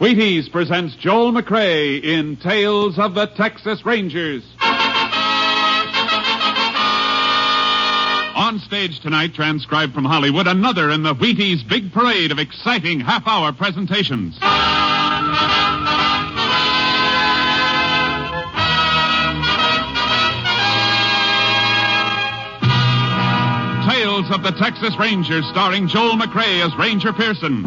Wheaties presents Joel McCrea in Tales of the Texas Rangers. On stage tonight, transcribed from Hollywood, another in the Wheaties big parade of exciting half hour presentations. Tales of the Texas Rangers, starring Joel McCrea as Ranger Pearson.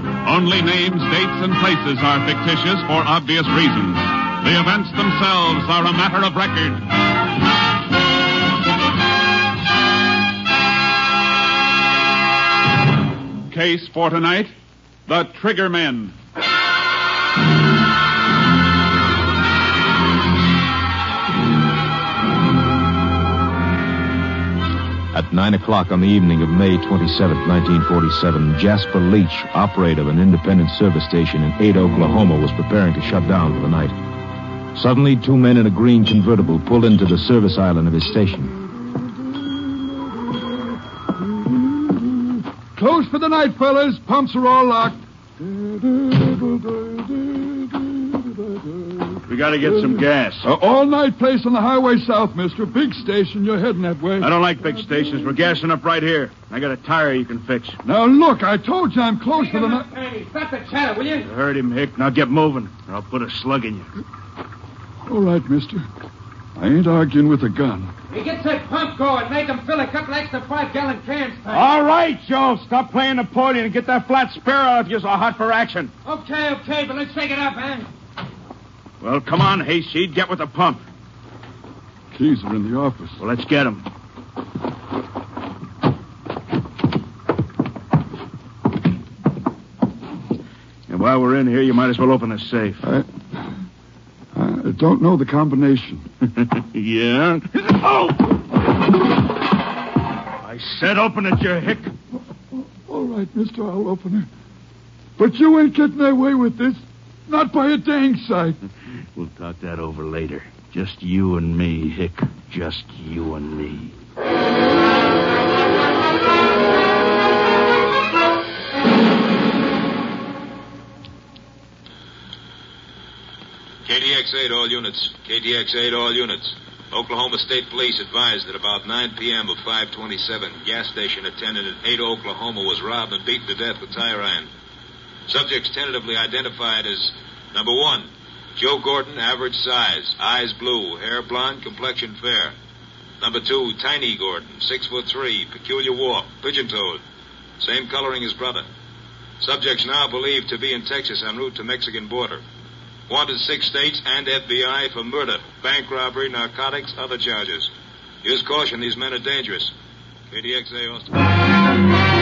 Only names, dates, and places are fictitious for obvious reasons. The events themselves are a matter of record. Case for tonight The Trigger Men. 9 o'clock on the evening of May 27, 1947, Jasper Leach, operator of an independent service station in Ada, Oklahoma, was preparing to shut down for the night. Suddenly, two men in a green convertible pulled into the service island of his station. Close for the night, fellas. Pumps are all locked. We gotta get some gas. Uh, all night place on the highway south, mister. Big station. You're heading that way. I don't like big stations. We're gassing up right here. I got a tire you can fix. Now, look, I told you I'm close to the night. Hey, stop the chatter, will you? You heard him, Hick. Now get moving, or I'll put a slug in you. All right, mister. I ain't arguing with a gun. Hey, get that pump going. Make Make 'em fill a couple extra five-gallon cans. Tony. All right, Joe. Stop playing the podium and get that flat spare out if you're so hot for action. Okay, okay, but let's take it up, eh? Well, come on, Hayseed. Get with the pump. Keys are in the office. Well, let's get them. And while we're in here, you might as well open the safe. I, I don't know the combination. yeah? Oh! I said open it, you hick. All right, mister, I'll open it. But you ain't getting away with this. Not by a dang sight. We'll talk that over later. Just you and me, Hick. Just you and me. KTX 8, all units. KTX Ada, all units. Oklahoma State Police advised that about 9 p.m. of 527, gas station attendant at 8 Oklahoma was robbed and beaten to death with tire iron. Subjects tentatively identified as number one, Joe Gordon, average size, eyes blue, hair blonde, complexion fair. Number two, Tiny Gordon, six foot three, peculiar walk, pigeon-toed, same coloring as brother. Subjects now believed to be in Texas en route to Mexican border. Wanted six states and FBI for murder, bank robbery, narcotics, other charges. Use caution, these men are dangerous. KDXA Austin.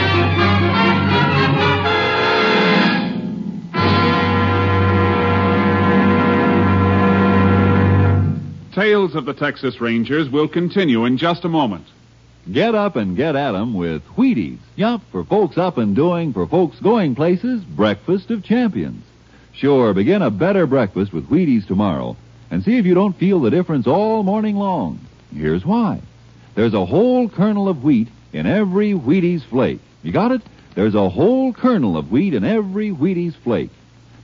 Tales of the Texas Rangers will continue in just a moment. Get up and get at 'em with Wheaties. Yup, for folks up and doing, for folks going places, breakfast of champions. Sure, begin a better breakfast with Wheaties tomorrow and see if you don't feel the difference all morning long. Here's why. There's a whole kernel of wheat in every Wheaties flake. You got it? There's a whole kernel of wheat in every Wheaties flake.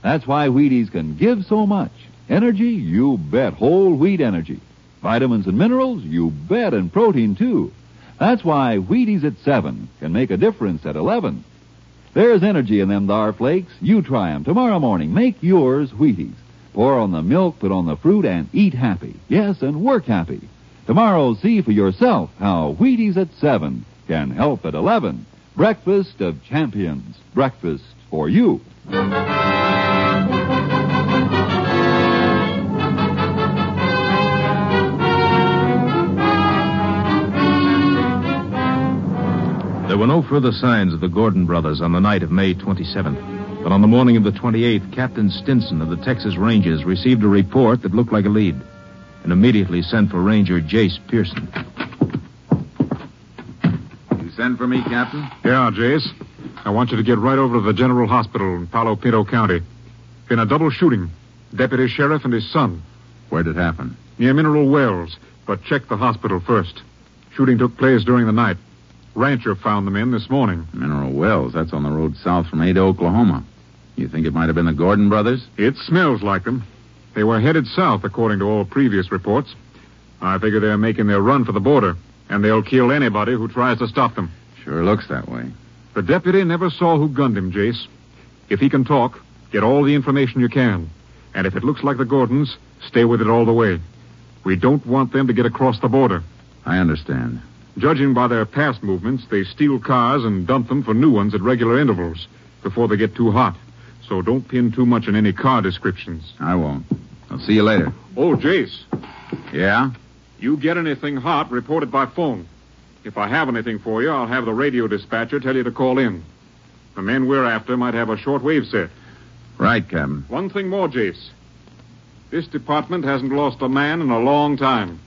That's why Wheaties can give so much. Energy, you bet, whole wheat energy. Vitamins and minerals, you bet, and protein too. That's why Wheaties at 7 can make a difference at 11. There's energy in them thar flakes. You try 'em tomorrow morning. Make yours Wheaties. Pour on the milk, put on the fruit, and eat happy. Yes, and work happy. Tomorrow, see for yourself how Wheaties at 7 can help at 11. Breakfast of champions. Breakfast for you. There were no further signs of the Gordon brothers on the night of May 27th. But on the morning of the 28th, Captain Stinson of the Texas Rangers received a report that looked like a lead and immediately sent for Ranger Jace Pearson. You send for me, Captain? Yeah, Jace. I want you to get right over to the General Hospital in Palo Pinto County. Been a double shooting. Deputy Sheriff and his son. Where'd it happen? Near Mineral Wells, but check the hospital first. Shooting took place during the night. Rancher found them in this morning. Mineral Wells. That's on the road south from Ada, Oklahoma. You think it might have been the Gordon brothers? It smells like them. They were headed south, according to all previous reports. I figure they're making their run for the border, and they'll kill anybody who tries to stop them. Sure looks that way. The deputy never saw who gunned him, Jace. If he can talk, get all the information you can. And if it looks like the Gordons, stay with it all the way. We don't want them to get across the border. I understand. Judging by their past movements, they steal cars and dump them for new ones at regular intervals before they get too hot. So don't pin too much on any car descriptions. I won't. I'll see you later. Oh, Jace, Yeah? you get anything hot, report it by phone. If I have anything for you, I'll have the radio dispatcher tell you to call in. The men we're after might have a shortwave set. Right, Captain. One thing more, Jace. This department hasn't lost a man in a long time.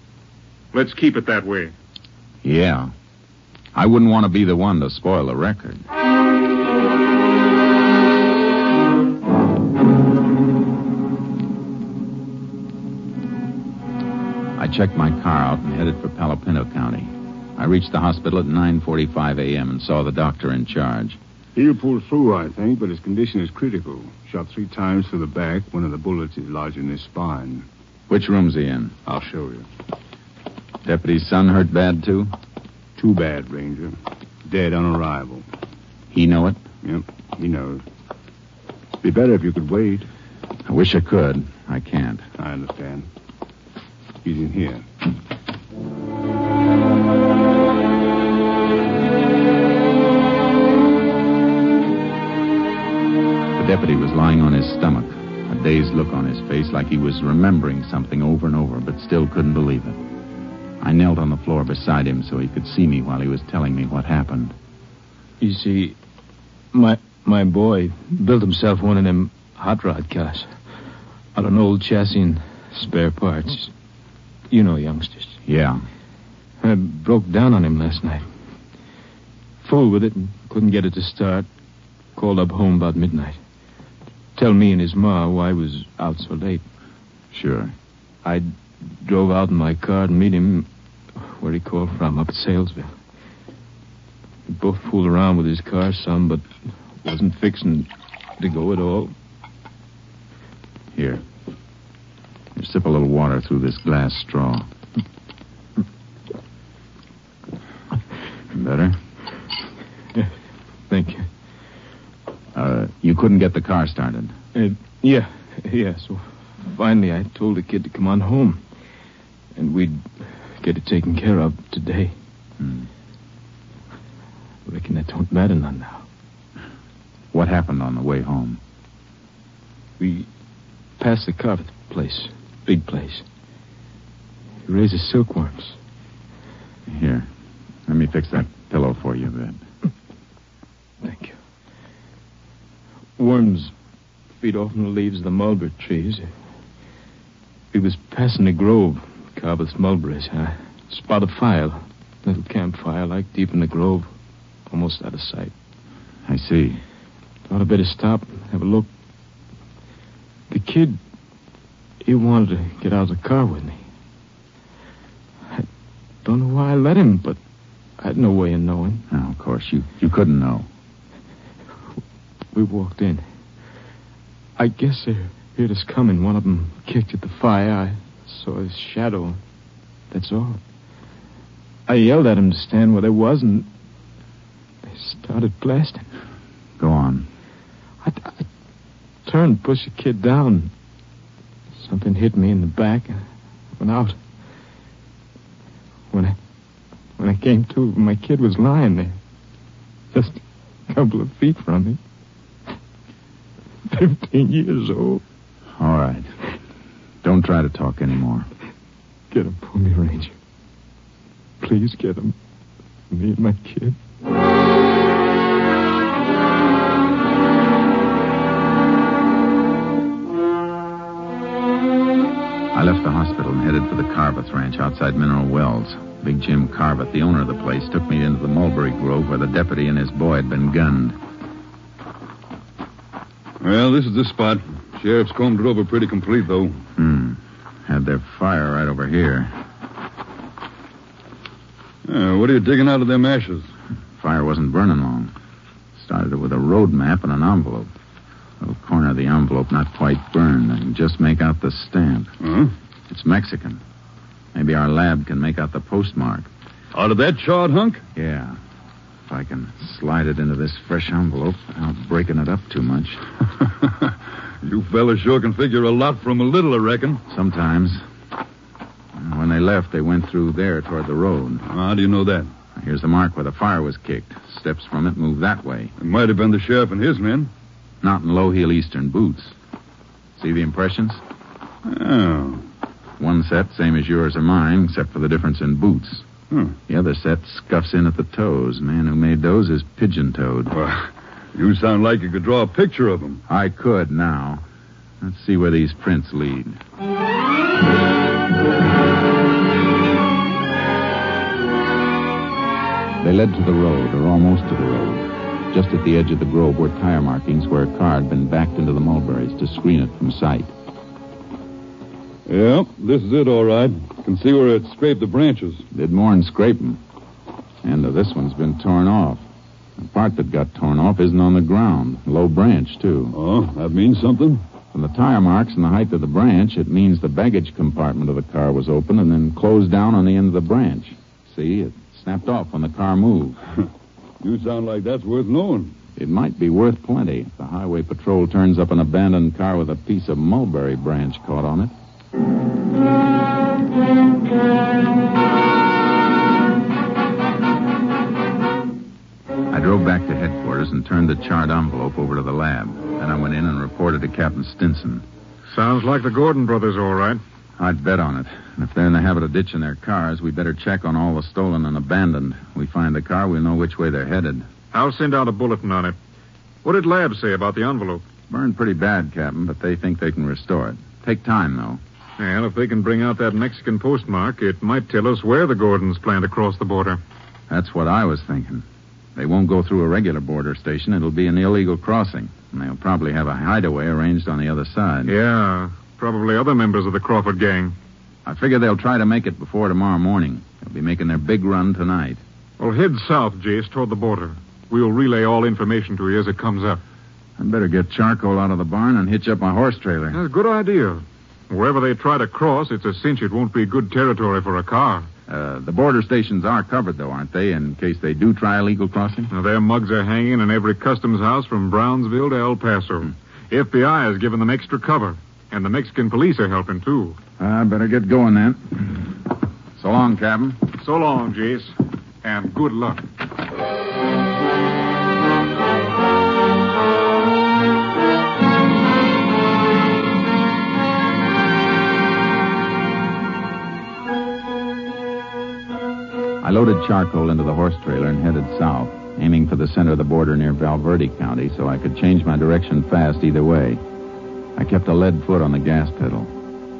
Let's keep it that way. Yeah. I wouldn't want to be the one to spoil the record. I checked my car out and headed for Palo Pinto County. I reached the hospital at 9:45 a.m. and saw the doctor in charge. He'll pull through, I think, but his condition is critical. Shot three times through the back. One of the bullets is lodged in his spine. Which room's he in? I'll show you. Deputy's son hurt bad too? Too bad, Ranger. Dead on arrival. He know it? Yep, he knows. It'd be better if you could wait. I wish I could. I can't. I understand. He's in here. The deputy was lying on his stomach, a dazed look on his face like he was remembering something over and over, but still couldn't believe it. I knelt on the floor beside him so he could see me while he was telling me what happened. You see, my my boy built himself one of them hot rod cars out of an old chassis and spare parts. You know youngsters. Yeah. I broke down on him last night. Fooled with it and couldn't get it to start. Called up home about midnight. Tell me and his ma why I was out so late. Sure. I drove out in my car to meet him where he called from, up at Salesville. We both fooled around with his car some, but wasn't fixing to go at all. Here. Here, sip a little water through this glass straw. Better? Yeah, Thank you. Uh, you couldn't get the car started. Uh, yeah, yeah. So finally, I told the kid to come on home, and we'd get it taken care of today. Hmm. Reckon that don't matter none now. What happened on the way home? We passed the carpet place, big place. He raises silkworms. Here. Let me fix that pillow for you, Ben. Thank you. Worms feed off the leaves of the mulberry trees. We was passing a grove, carved with mulberries. I spot a fire, little campfire, like deep in the grove, almost out of sight. I see. Thought I'd better stop and have a look. The kid, he wanted to get out of the car with me. I don't know why I let him, but I had no way of knowing. Oh, of course, you, you couldn't know. We walked in. I guess they heard us coming. One of them kicked at the fire. I saw his shadow. That's all. I yelled at him to stand where they was, and they started blasting. Go on. I, I turned, pushed the kid down. Something hit me in the back and I went out. When I when I came to, my kid was lying there. Just a couple of feet from me. Fifteen years old. All right. Don't try to talk anymore. Get him for me, Ranger. Please get him. Me and my kid. I left the hospital and headed for the Carveth Ranch outside Mineral Wells. Big Jim Carveth, the owner of the place, took me into the mulberry grove where the deputy and his boy had been gunned. Well, this is the spot. Sheriff's combed it over pretty complete, though. Fire right over here. Yeah, what are you digging out of them ashes? Fire wasn't burning long. Started it with a road map and an envelope. Little corner of the envelope not quite burned. I can just make out the stamp. Huh? It's Mexican. Maybe our lab can make out the postmark. Out of that charred hunk? Yeah. If I can slide it into this fresh envelope without breaking it up too much. you fellas sure can figure a lot from a little, I reckon. Sometimes. When they left, they went through there toward the road. How do you know that? Here's the mark where the fire was kicked. Steps from it move that way. It might have been the sheriff and his men. Not in low heel eastern boots. See the impressions? Oh. One set, same as yours or mine, except for the difference in boots. Hmm. The other set scuffs in at the toes. Man who made those is pigeon toed. Well, you sound like you could draw a picture of them. I could now. Let's see where these prints lead. They led to the road, or almost to the road. Just at the edge of the grove were tire markings where a car had been backed into the mulberries to screen it from sight. Yeah, this is it, all right. Can see where it scraped the branches. Did more than scrape them. End of uh, this one's been torn off. The part that got torn off isn't on the ground. Low branch, too. Oh, that means something? From the tire marks and the height of the branch, it means the baggage compartment of the car was open and then closed down on the end of the branch. See, it snapped off when the car moved. you sound like that's worth knowing. It might be worth plenty if the highway patrol turns up an abandoned car with a piece of mulberry branch caught on it. I drove back to headquarters and turned the charred envelope over to the lab. Then I went in and reported to Captain Stinson. Sounds like the Gordon brothers, all right. I'd bet on it. And if they're in the habit of ditching their cars, we better check on all the stolen and abandoned. We find the car, we'll know which way they're headed. I'll send out a bulletin on it. What did Lab say about the envelope? Burned pretty bad, Captain, but they think they can restore it. Take time, though. Well, if they can bring out that Mexican postmark, it might tell us where the Gordons plan to cross the border. That's what I was thinking. They won't go through a regular border station. It'll be an illegal crossing. And they'll probably have a hideaway arranged on the other side. Yeah, probably other members of the Crawford gang. I figure they'll try to make it before tomorrow morning. They'll be making their big run tonight. Well, head south, Jace, toward the border. We'll relay all information to you as it comes up. I'd better get charcoal out of the barn and hitch up my horse trailer. That's a good idea. Wherever they try to cross, it's a cinch it won't be good territory for a car. Uh, the border stations are covered, though, aren't they, in case they do try a legal crossing? Now, their mugs are hanging in every customs house from Brownsville to El Paso. Hmm. FBI has given them extra cover, and the Mexican police are helping, too. I better get going then. So long, Captain. So long, Jace, and good luck. I loaded charcoal into the horse trailer and headed south, aiming for the center of the border near Val Verde County so I could change my direction fast either way. I kept a lead foot on the gas pedal.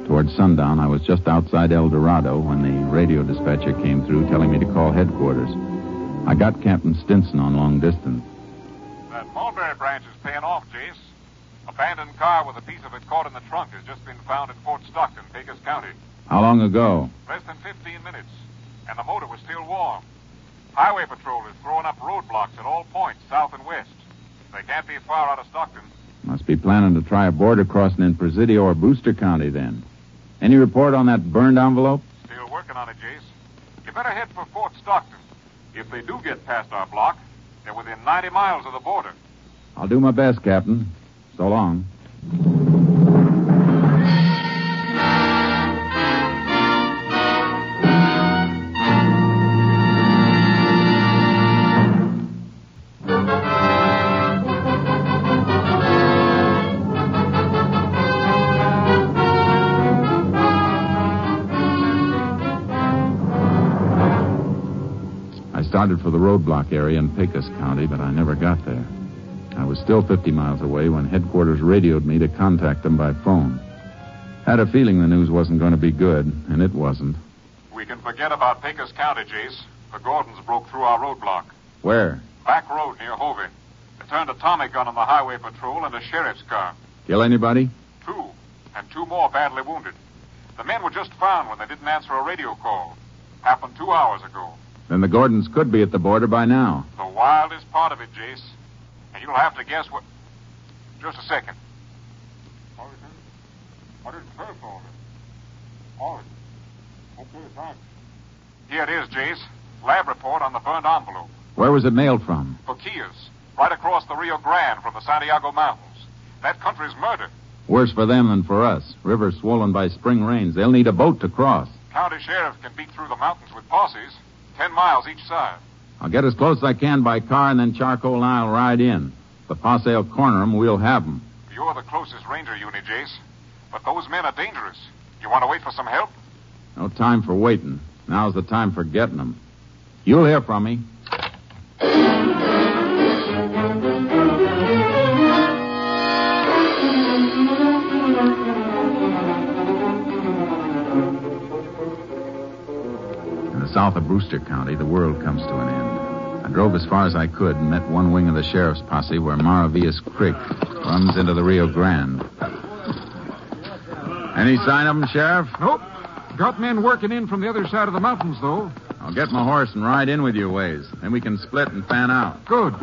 Towards sundown, I was just outside El Dorado when the radio dispatcher came through telling me to call headquarters. I got Captain Stinson on long distance. That mulberry branch is paying off, Jace. Abandoned car with a piece of it caught in the trunk has just been found in Fort Stockton, Pecos County. How long ago? Less than 15 minutes. And the motor was still warm. Highway Patrol is throwing up roadblocks at all points, south and west. They can't be far out of Stockton. Must be planning to try a border crossing in Presidio or Brewster County then. Any report on that burned envelope? Still working on it, Jace. You better head for Fort Stockton. If they do get past our block, they're within 90 miles of the border. I'll do my best, Captain. So long. Started for the roadblock area in Pecos County, but I never got there. I was still 50 miles away when headquarters radioed me to contact them by phone. Had a feeling the news wasn't going to be good, and it wasn't. We can forget about Pecos County, Jace. The Gordons broke through our roadblock. Where? Back road near Hovey. They turned a Tommy gun on the highway patrol and a sheriff's car. Kill anybody? Two. And two more badly wounded. The men were just found when they didn't answer a radio call. Happened two hours ago. Then the Gordons could be at the border by now. The wildest part of it, Jace. And you'll have to guess what. Just a second. What is it? What is the first order? Okay, thanks. Here it is, Jace. Lab report on the burned envelope. Where was it mailed from? Boquillas, right across the Rio Grande from the Santiago Mountains. That country's murder. Worse for them than for us. River swollen by spring rains. They'll need a boat to cross. County sheriff can beat through the mountains with posses, ten miles each side. I'll get as close as I can by car, and then Charcoal and I'll ride in. The posse will corner 'em, we'll have 'em. You're the closest ranger unit, Jace. But those men are dangerous. You want to wait for some help? No time for waiting. Now's the time for getting 'em. You'll hear from me. South of Brewster County, the world comes to an end. I drove as far as I could and met one wing of the sheriff's posse where Maravillas Creek runs into the Rio Grande. Any sign of 'em, Sheriff? Nope. Got men working in from the other side of the mountains, though. I'll get my horse and ride in with you ways. Then we can split and fan out. Good.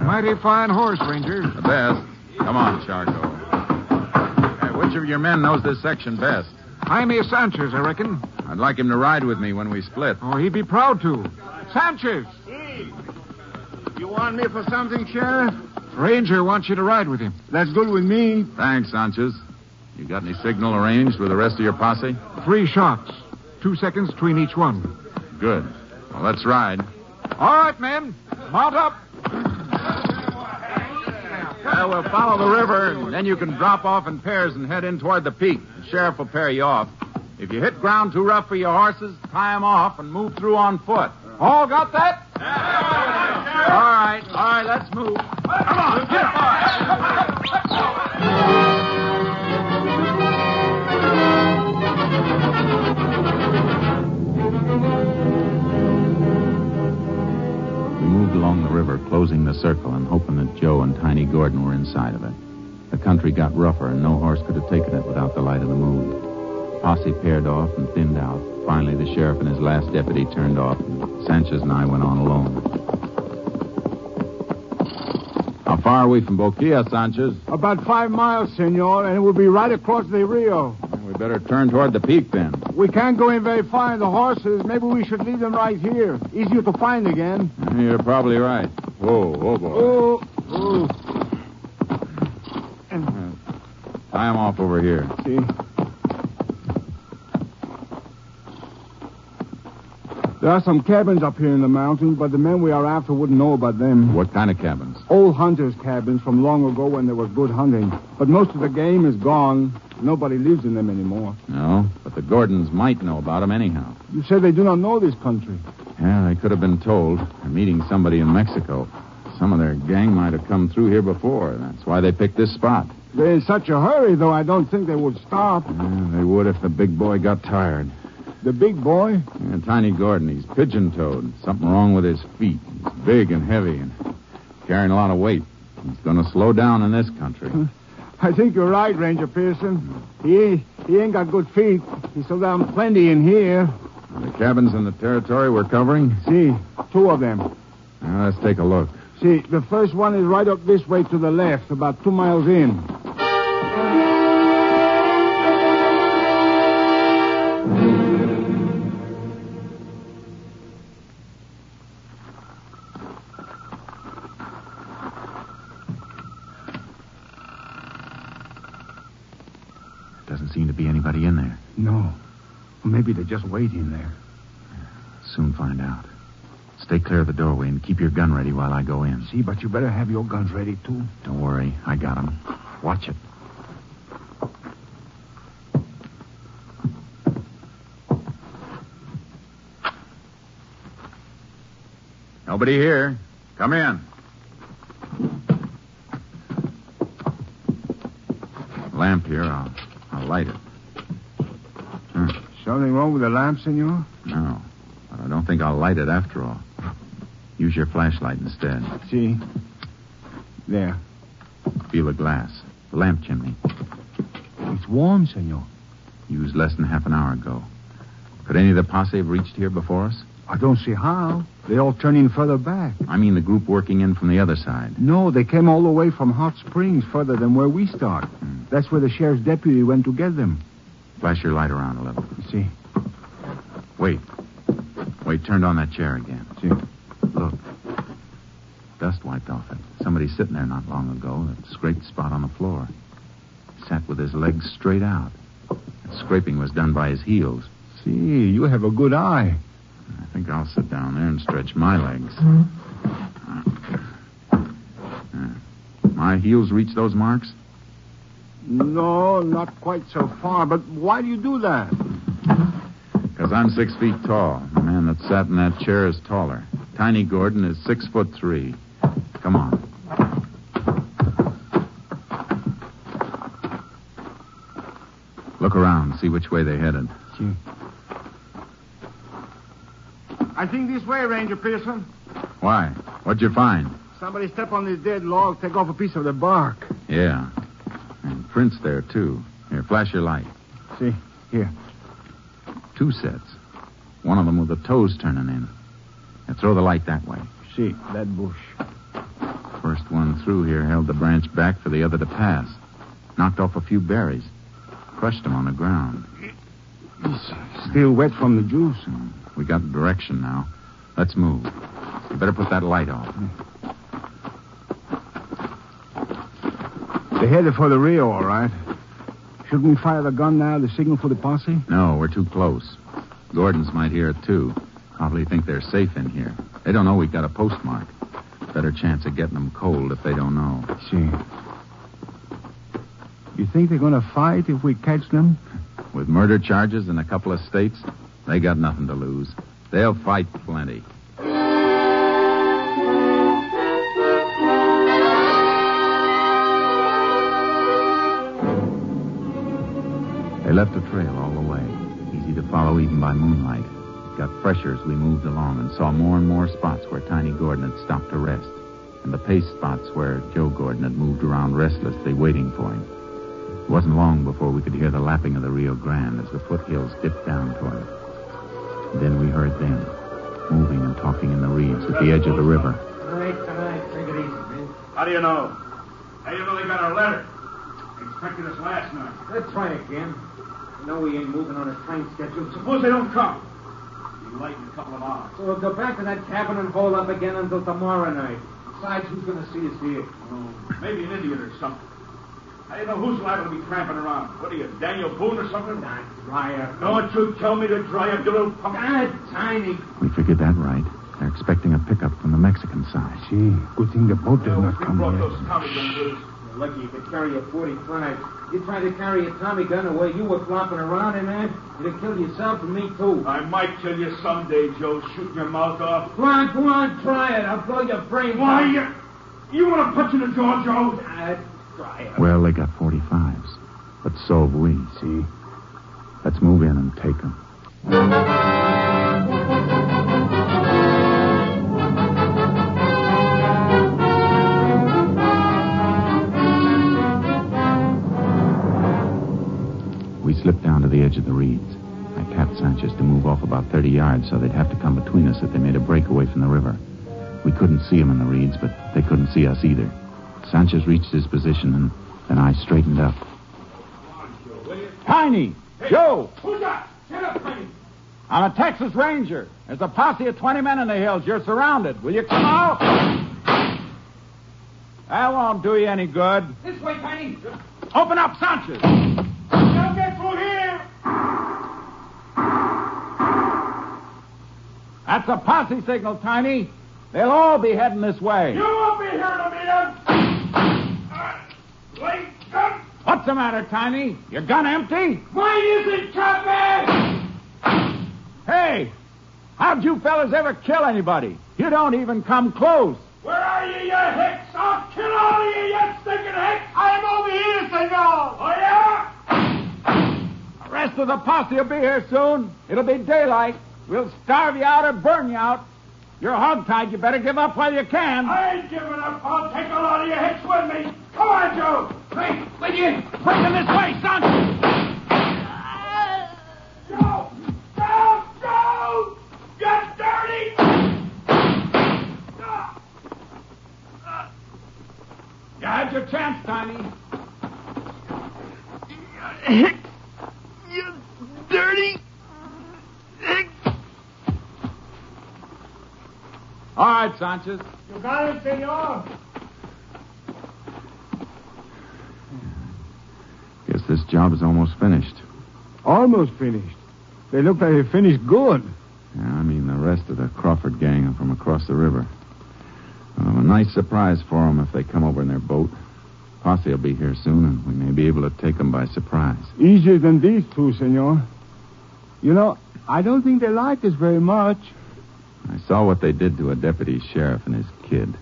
Mighty fine horse, Ranger. The best. Come on, Charcoal. Hey, which of your men knows this section best? Jaime Sanchez, I reckon. I'd like him to ride with me when we split. Oh, he'd be proud to. Sanchez! You want me for something, Sheriff? Ranger wants you to ride with him. That's good with me. Thanks, Sanchez. You got any signal arranged with the rest of your posse? Three shots. Two seconds between each one. Good. Well, let's ride. All right, men. Mount up. Well, we'll follow the river, and then you can drop off in pairs and head in toward the peak. The sheriff will pair you off. If you hit ground too rough for your horses, tie 'em off and move through on foot. All got that? All right, all right, let's move. Come on, get closing the circle and hoping that Joe and Tiny Gordon were inside of it. The country got rougher, and no horse could have taken it without the light of the moon. Posse paired off and thinned out. Finally, the sheriff and his last deputy turned off, and Sanchez and I went on alone. How far are we from Boquilla, Sanchez? About five miles, senor, and we'll be right across the Rio. We better turn toward the peak then. We can't go in very far in the horses. Maybe we should leave them right here. Easier to find again. You're probably right. Whoa, whoa, boy. Oh, oh. Tie him off over here. See? There are some cabins up here in the mountains, but the men we are after wouldn't know about them. What kind of cabins? Old hunters' cabins from long ago when there was good hunting. But most of the game is gone. Nobody lives in them anymore. No, but the Gordons might know about them anyhow. You said they do not know this country. Yeah, they could have been told. They're meeting somebody in Mexico. Some of their gang might have come through here before. That's why they picked this spot. They're in such a hurry, though, I don't think they would stop. Yeah, they would if the big boy got tired. The big boy? Yeah, Tiny Gordon, he's pigeon-toed. Something wrong with his feet. He's big and heavy and carrying a lot of weight. He's going to slow down in this country. I think you're right, Ranger Pearson. He he ain't got good feet. He slowed down plenty in here. The cabins in the territory we're covering? See, two of them. Now, let's take a look. See, the first one is right up this way to the left, about two miles in. Just waiting in there. Soon find out. Stay clear of the doorway and keep your gun ready while I go in. See, but you better have your guns ready, too. Don't worry. I got them. Watch it. Nobody here. Come in. lamp here. I'll, I'll light it. Something wrong with the lamp, senor? No, but I don't think I'll light it after all. Use your flashlight instead. See? There. Feel the glass. The lamp chimney. It's warm, senor. Used less than half an hour ago. Could any of the posse have reached here before us? I don't see how. They all turn in further back. I mean the group working in from the other side. No, they came all the way from Hot Springs, further than where we start. Hmm. That's where the sheriff's deputy went to get them. Flash your light around a little. See? Wait. Wait, turned on that chair again. See? Look. Dust wiped off it. Somebody sitting there not long ago that scraped spot on the floor. Sat with his legs straight out. That scraping was done by his heels. See, you have a good eye. I think I'll sit down there and stretch my legs. Uh, my heels reach those marks? No, not quite so far. But why do you do that? Because I'm six feet tall. The man that sat in that chair is taller. Tiny Gordon is six foot three. Come on. Look around, see which way they headed. See. I think this way, Ranger Pearson. Why? What'd you find? Somebody step on this dead log, take off a piece of the bark. Yeah. Prints there, too. Here, flash your light. See? Here. Two sets. One of them with the toes turning in. Now throw the light that way. See, that bush. First one through here held the branch back for the other to pass. Knocked off a few berries. Crushed them on the ground. Still wet from the juice. Hmm. We got direction now. Let's move. You better put that light off. They headed for the Rio, all right. Shouldn't we fire the gun now, the signal for the posse? No, we're too close. Gordons might hear it, too. Probably think they're safe in here. They don't know we've got a postmark. Better chance of getting them cold if they don't know. See. You think they're going to fight if we catch them? With murder charges in a couple of states, they got nothing to lose. They'll fight plenty. Left a trail all the way, easy to follow even by moonlight. It got fresher as we moved along and saw more and more spots where Tiny Gordon had stopped to rest, and the pace spots where Joe Gordon had moved around restlessly waiting for him. It wasn't long before we could hear the lapping of the Rio Grande as the foothills dipped down toward it. Then we heard them, moving and talking in the reeds at the edge of the river. All right, all right. Take it easy, man. How do you know? How do you know they got our letter? They expected us last night. Let's try again. You know we ain't moving on a time schedule. Suppose they don't come. Be light in a couple of hours. So we'll go back to that cabin and hold up again until tomorrow night. Besides, who's going to see us here? Oh, maybe an Indian or something. I don't know who's liable to be tramping around? What are you, Daniel Boone or something? Not Dryer. Don't you tell me to dry up, you little punk. God, Tiny. We figured that right. They're expecting a pickup from the Mexican side. See, good thing the boat did not We come brought yet. those Tommy guns with. You're lucky you could carry a 45. You tried to carry a Tommy gun the way you were flopping around in that, you'd have killed yourself and me, too. I might kill you someday, Joe, shooting your mouth off. Go on, go on, try it. I'll blow your brains Why, out. you, you want to punch in the jaw, Joe? God, try it. Well, they got 45s, but so have we. See? Let's move in and take them. Slipped down to the edge of the reeds. I tapped Sanchez to move off about 30 yards so they'd have to come between us if they made a breakaway from the river. We couldn't see them in the reeds, but they couldn't see us either. Sanchez reached his position, and then I straightened up. Tiny! Joe! Who's that? Get up, Tiny. I'm a Texas Ranger. There's a posse of 20 men in the hills. You're surrounded. Will you come out? That won't do you any good. This way, Tiny. Open up, Sanchez. Don't get through here. That's a posse signal, Tiny. They'll all be heading this way. You won't be here to meet them. Uh. What's the matter, Tiny? Your gun empty? Mine isn't covered! Hey, how'd you fellas ever kill anybody? You don't even come close. Where are you, you hicks? I'll kill all of you, you stinking hicks. I'm over here, senor. Oh, yeah? The rest of the posse will be here soon. It'll be daylight. We'll starve you out or burn you out. You're hogtied. You better give up while you can. I ain't giving up. I'll take a lot of your hicks with me. Come on, Joe. Hey, with you. Quick in this way, son. Joe! Joe! Joe! Get dirty! You had your chance, Tiny. Hick! You dirty! Hick! All right, Sanchez. You got it, senor. Guess this job is almost finished. Almost finished. They look like they finished good. Yeah, I mean the rest of the Crawford gang from across the river. Well, a nice surprise for them if they come over in their boat. Posse will be here soon, and we may be able to take them by surprise. Easier than these two, senor. You know, I don't think they like us very much. Saw what they did to a deputy sheriff and his kid.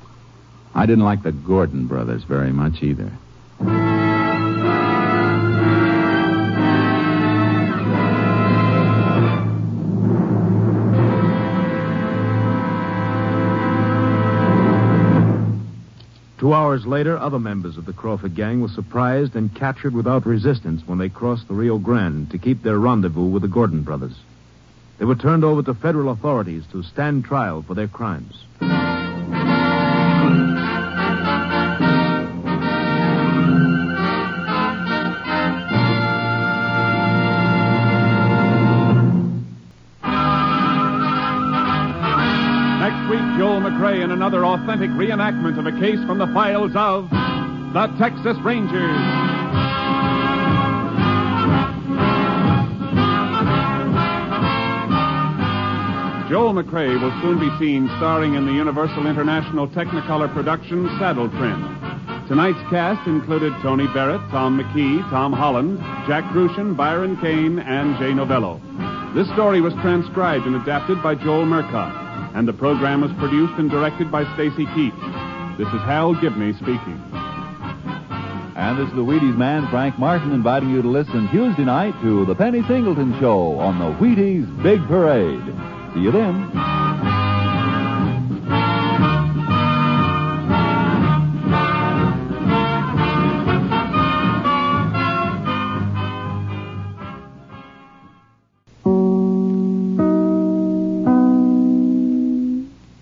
I didn't like the Gordon brothers very much either. Two hours later, other members of the Crawford gang were surprised and captured without resistance when they crossed the Rio Grande to keep their rendezvous with the Gordon brothers. They were turned over to federal authorities to stand trial for their crimes. Next week, Joel McCrea in another authentic reenactment of a case from the files of the Texas Rangers. McCrea will soon be seen starring in the Universal International Technicolor production Saddle Tramp. Tonight's cast included Tony Barrett, Tom McKee, Tom Holland, Jack Kruschen, Byron Kane, and Jay Novello. This story was transcribed and adapted by Joel Murcott, and the program was produced and directed by Stacy Keach. This is Hal Gibney speaking. And this is the Wheaties man, Frank Martin, inviting you to listen Tuesday night to the Penny Singleton Show on the Wheaties Big Parade. See you then.